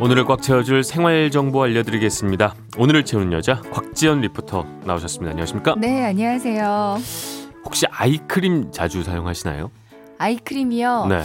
오늘을 꽉 채워줄 생활 정보 알려드리겠습니다. 오늘을 채우는 여자 곽지연 리포터 나오셨습니다. 안녕하십니까? 네, 안녕하세요. 혹시 아이크림 자주 사용하시나요? 아이크림이요? 네.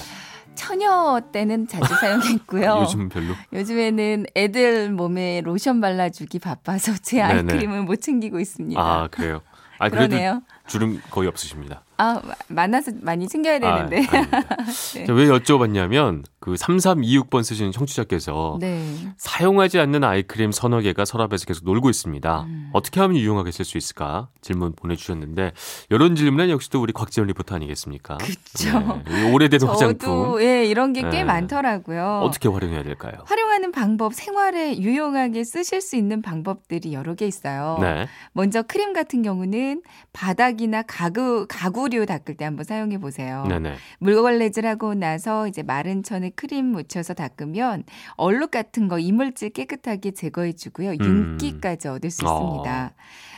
처녀 때는 자주 사용했고요. 요즘 별로. 요즘에는 애들 몸에 로션 발라주기 바빠서 제 네네. 아이크림을 못 챙기고 있습니다. 아 그래요. 아 그러네요. 주름 거의 없으십니다. 아, 마- 만나서 많이 챙겨야 되는데. 아. 네. 자, 왜 여쭤봤냐면 그 3326번 쓰시는 청취자께서 네. 사용하지 않는 아이크림 서너 개가 서랍에서 계속 놀고 있습니다. 음. 어떻게 하면 유용하게 쓸 수 있을까 질문 보내주셨는데 이런 질문은 역시 또 우리 곽지연 리포터 아니겠습니까? 그쵸. 네, 이 오래된 화장품 저도 예, 이런 게 꽤 네. 많더라고요. 어떻게 활용해야 될까요? 활용하는 방법, 생활에 유용하게 쓰실 수 있는 방법들이 여러 개 있어요. 네. 먼저 크림 같은 경우는 바닥이나 가구 가구류 닦을 때 한번 사용해 보세요. 네네. 물걸레질 하고 나서 이제 마른 천에 크림 묻혀서 닦으면 얼룩 같은 거 이물질 깨끗하게 제거해 주고요. 음. 윤기까지 얻을 수 어. 있습니다.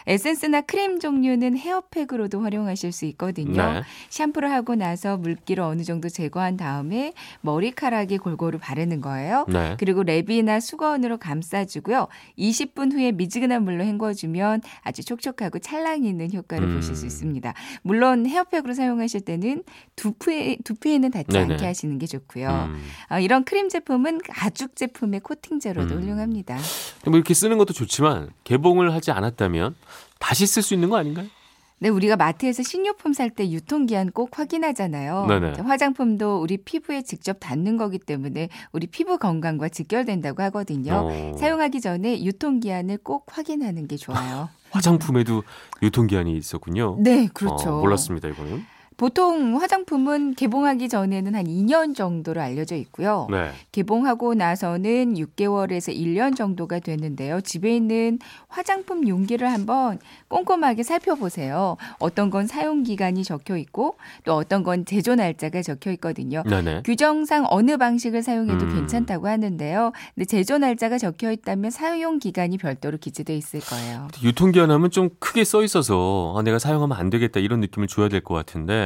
에센스나 크림 종류는 헤어팩으로도 활용하실 수 있거든요. 네. 샴푸를 하고 나서 물기를 어느 정도 제거한 다음에 머리카락에 골고루 바르는 거예요. 네. 그리고 랩이나 수건으로 감싸주고요. 20분 후에 미지근한 물로 헹궈주면 아주 촉촉하고 찰랑 있는 효과를 음. 보실 수 있습니다. 물론 헤어팩으로 사용하실 때는 두피에, 두피에는 닿지 네네. 않게 하시는 게 좋고요. 음. 어, 이런 크림 제품은 가죽 제품의 코팅제로도 음. 훌륭합니다. 뭐 이렇게 쓰는 것도 좋지만 개봉을 하지 않았다면 다시 쓸 수 있는 거 아닌가요? 네, 우리가 마트에서 식료품 살 때 유통기한 꼭 확인하잖아요. 네네. 화장품도 우리 피부에 직접 닿는 거기 때문에 우리 피부 건강과 직결된다고 하거든요. 어. 사용하기 전에 유통기한을 꼭 확인하는 게 좋아요. 화장품에도 유통기한이 있었군요. 네, 그렇죠. 어, 몰랐습니다 이거는. 보통 화장품은 개봉하기 전에는 한 2년 정도로 알려져 있고요. 네. 개봉하고 나서는 6개월에서 1년 정도가 되는데요. 집에 있는 화장품 용기를 한번 꼼꼼하게 살펴보세요. 어떤 건 사용 기간이 적혀 있고 또 어떤 건 제조 날짜가 적혀 있거든요. 네네. 규정상 어느 방식을 사용해도 음. 괜찮다고 하는데요. 근데 제조 날짜가 적혀 있다면 사용 기간이 별도로 기재돼 있을 거예요. 유통기한 하면 좀 크게 써 있어서 아, 내가 사용하면 안 되겠다 이런 느낌을 줘야 될 것 같은데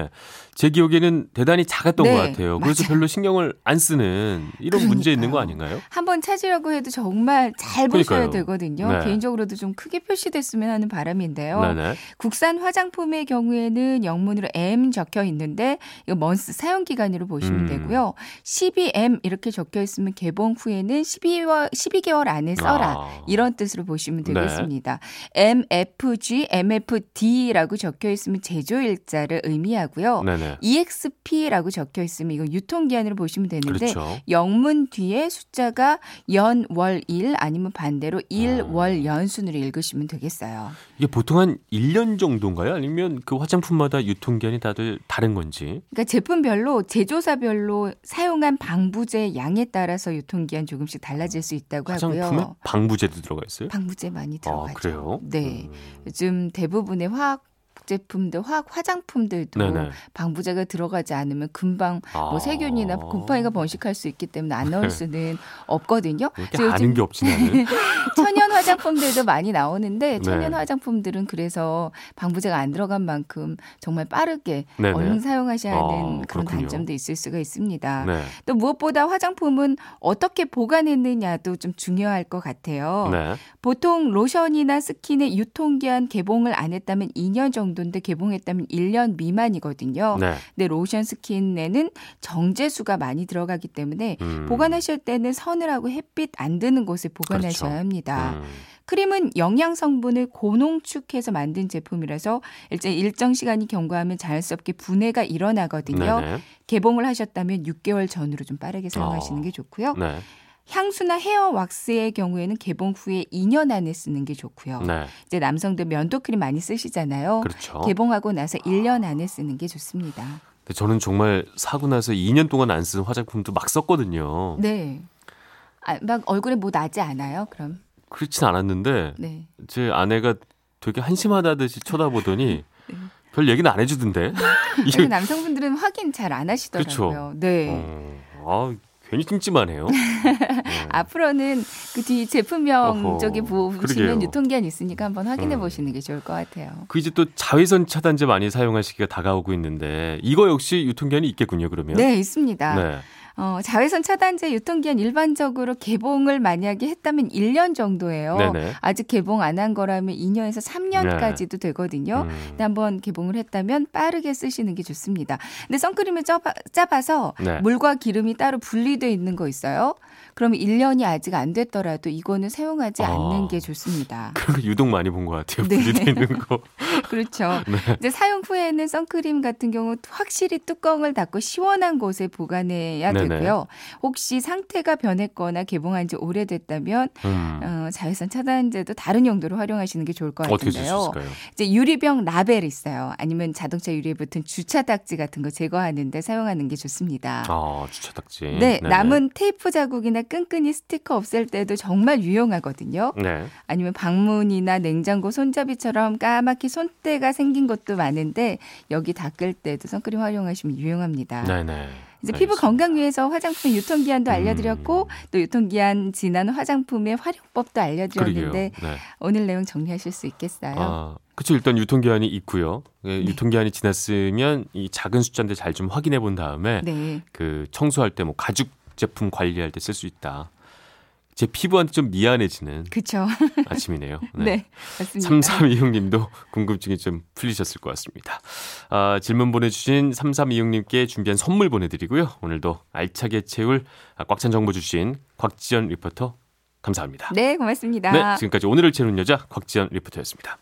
제 기억에는 대단히 작았던 네, 것 같아요. 그래서 맞아요. 별로 신경을 안 쓰는 이런 문제 있는 거 그러니까요. 아닌가요? 한번 찾으려고 해도 정말 잘 보셔야 그러니까요. 되거든요. 네. 개인적으로도 좀 크게 표시됐으면 하는 바람인데요. 네네. 국산 화장품의 경우에는 영문으로 M 적혀 있는데 이거 먼스 사용 기간으로 보시면 음. 되고요. 12M 이렇게 적혀 있으면 개봉 후에는 12월 12개월 안에 써라. 아. 이런 뜻으로 보시면 네. 되겠습니다. MFG, MFD라고 적혀 있으면 제조일자를 의미하고 요. 네네. EXP라고 적혀 있으면 이거 유통기한으로 보시면 되는데 그렇죠. 영문 뒤에 숫자가 연, 월, 일 아니면 반대로 일, 어. 월, 연 순으로 읽으시면 되겠어요. 이게 보통 한 1년 정도인가요? 아니면 그 화장품마다 유통기한이 다들 다른 건지? 그러니까 제품별로 제조사별로 사용한 방부제 양에 따라서 유통기한 조금씩 달라질 수 있다고 화장품에 하고요. 방부제도 들어가 있어요? 방부제 많이 아, 들어가죠. 그래요? 네. 음. 요즘 대부분의 화학 제품들, 화학 화장품들도 네네. 방부제가 들어가지 않으면 금방 뭐 아. 세균이나 곰팡이가 번식할 수 있기 때문에 안 넣을 수는 없거든요. 네. 이렇게 그래서 아는 게 없지 나는. 천연 화장품들도 많이 나오는데 네. 천연 화장품들은 그래서 방부제가 안 들어간 만큼 정말 빠르게 네네. 얼른 사용하셔야 하는 아, 그런. 단점도 있을 수가 있습니다. 네. 또 무엇보다 화장품은 어떻게 보관했느냐도 좀 중요할 것 같아요. 네. 보통 로션이나 스킨의 유통기한 개봉을 안 했다면 2년 정도인데 개봉했다면 1년 미만이거든요. 네. 근데 로션 스킨에는 정제수가 많이 들어가기 때문에 음. 보관하실 때는 서늘하고 햇빛 안 드는 곳에 보관하셔야 그렇죠. 합니다. 음. 크림은 영양 성분을 고농축해서 만든 제품이라서 일정 일정 시간이 경과하면 자연스럽게 분해가 일어나거든요. 네네. 개봉을 하셨다면 6개월 전으로 좀 빠르게 사용하시는 어. 게 좋고요. 네. 향수나 헤어 왁스의 경우에는 개봉 후에 2년 안에 쓰는 게 좋고요. 네. 이제 남성들 면도 크림 많이 쓰시잖아요. 그렇죠. 개봉하고 나서 1년 안에 쓰는 게 좋습니다. 저는 정말 사고 나서 2년 동안 안 쓴 화장품도 막 썼거든요. 네. 아, 막 얼굴에 뭐 나지 않아요? 그럼. 그렇진 않았는데 네. 제 아내가 되게 한심하다듯이 쳐다보더니 네. 별 얘기는 안 해주던데. 그리고 남성분들은 확인 잘 안 하시더라고요. 그렇죠. 네. 어, 아, 괜히 찜찜하네요. 네. 앞으로는 그 뒤 제품명 어허, 쪽에 보시면. 유통기한 있으니까 한번 확인해 음. 보시는 게 좋을 것 같아요. 그 이제 또 자외선 차단제 많이 사용할 시기가 다가오고 있는데 이거 역시 유통기한이 있겠군요. 그러면. 네, 있습니다. 네. 어, 자외선 차단제 유통기한 일반적으로 개봉을 만약에 했다면 1년 정도예요. 네네. 아직 개봉 안 한 거라면 2년에서 3년까지도 되거든요. 음. 근데 한번 개봉을 했다면 빠르게 쓰시는 게 좋습니다. 근데 선크림을 쪄봐, 짜봐서 네. 물과 기름이 따로 분리돼 있는 거 있어요. 그러면 1년이 아직 안 됐더라도 이거는 사용하지 아. 않는 게 좋습니다. 그런 거 유독 많이 본 것 같아요. 네. 분리돼 있는 거. 그렇죠. 네. 이제 사용 후에는 선크림 같은 경우 확실히 뚜껑을 닫고 시원한 곳에 보관해야 네네. 되고요. 혹시 상태가 변했거나 개봉한 지 오래됐다면 음. 어, 자외선 차단제도 다른 용도로 활용하시는 게 좋을 것 같은데요. 이제 유리병 라벨 있어요. 아니면 자동차 유리에 붙은 주차 딱지 같은 거 제거하는데 사용하는 게 좋습니다. 아, 주차 딱지. 네, 네네. 남은 테이프 자국이나 끈끈이 스티커 없앨 때도 정말 유용하거든요. 네. 아니면 방문이나 냉장고 손잡이처럼 까맣게 손 때가 생긴 것도 많은데 여기 닦을 때도 선크림 활용하시면 유용합니다. 네네. 이제 피부 알겠습니다. 건강 위해서 화장품 유통기한도 음. 알려드렸고 또 유통기한 지난 화장품의 활용법도. 알려드렸는데 네. 오늘 내용 정리하실 수 있겠어요? 아, 그쵸. 일단 유통기한이 있고요. 예, 네. 유통기한이 지났으면 이 작은 숫자인데 잘 좀 확인해 본 다음에 네. 그 청소할 때 뭐 가죽 제품 관리할 때 쓸 수 있다. 제 피부한테 좀 미안해지는 그쵸. 아침이네요. 네. 맞습니다. 3326님도 궁금증이 좀 풀리셨을 것 같습니다. 아, 질문 보내주신 3326님께 준비한 선물 보내드리고요. 오늘도 알차게 채울 아, 꽉찬 정보 주신 곽지연 리포터 감사합니다. 네, 고맙습니다. 네, 지금까지 오늘을 채우는 여자 곽지연 리포터였습니다.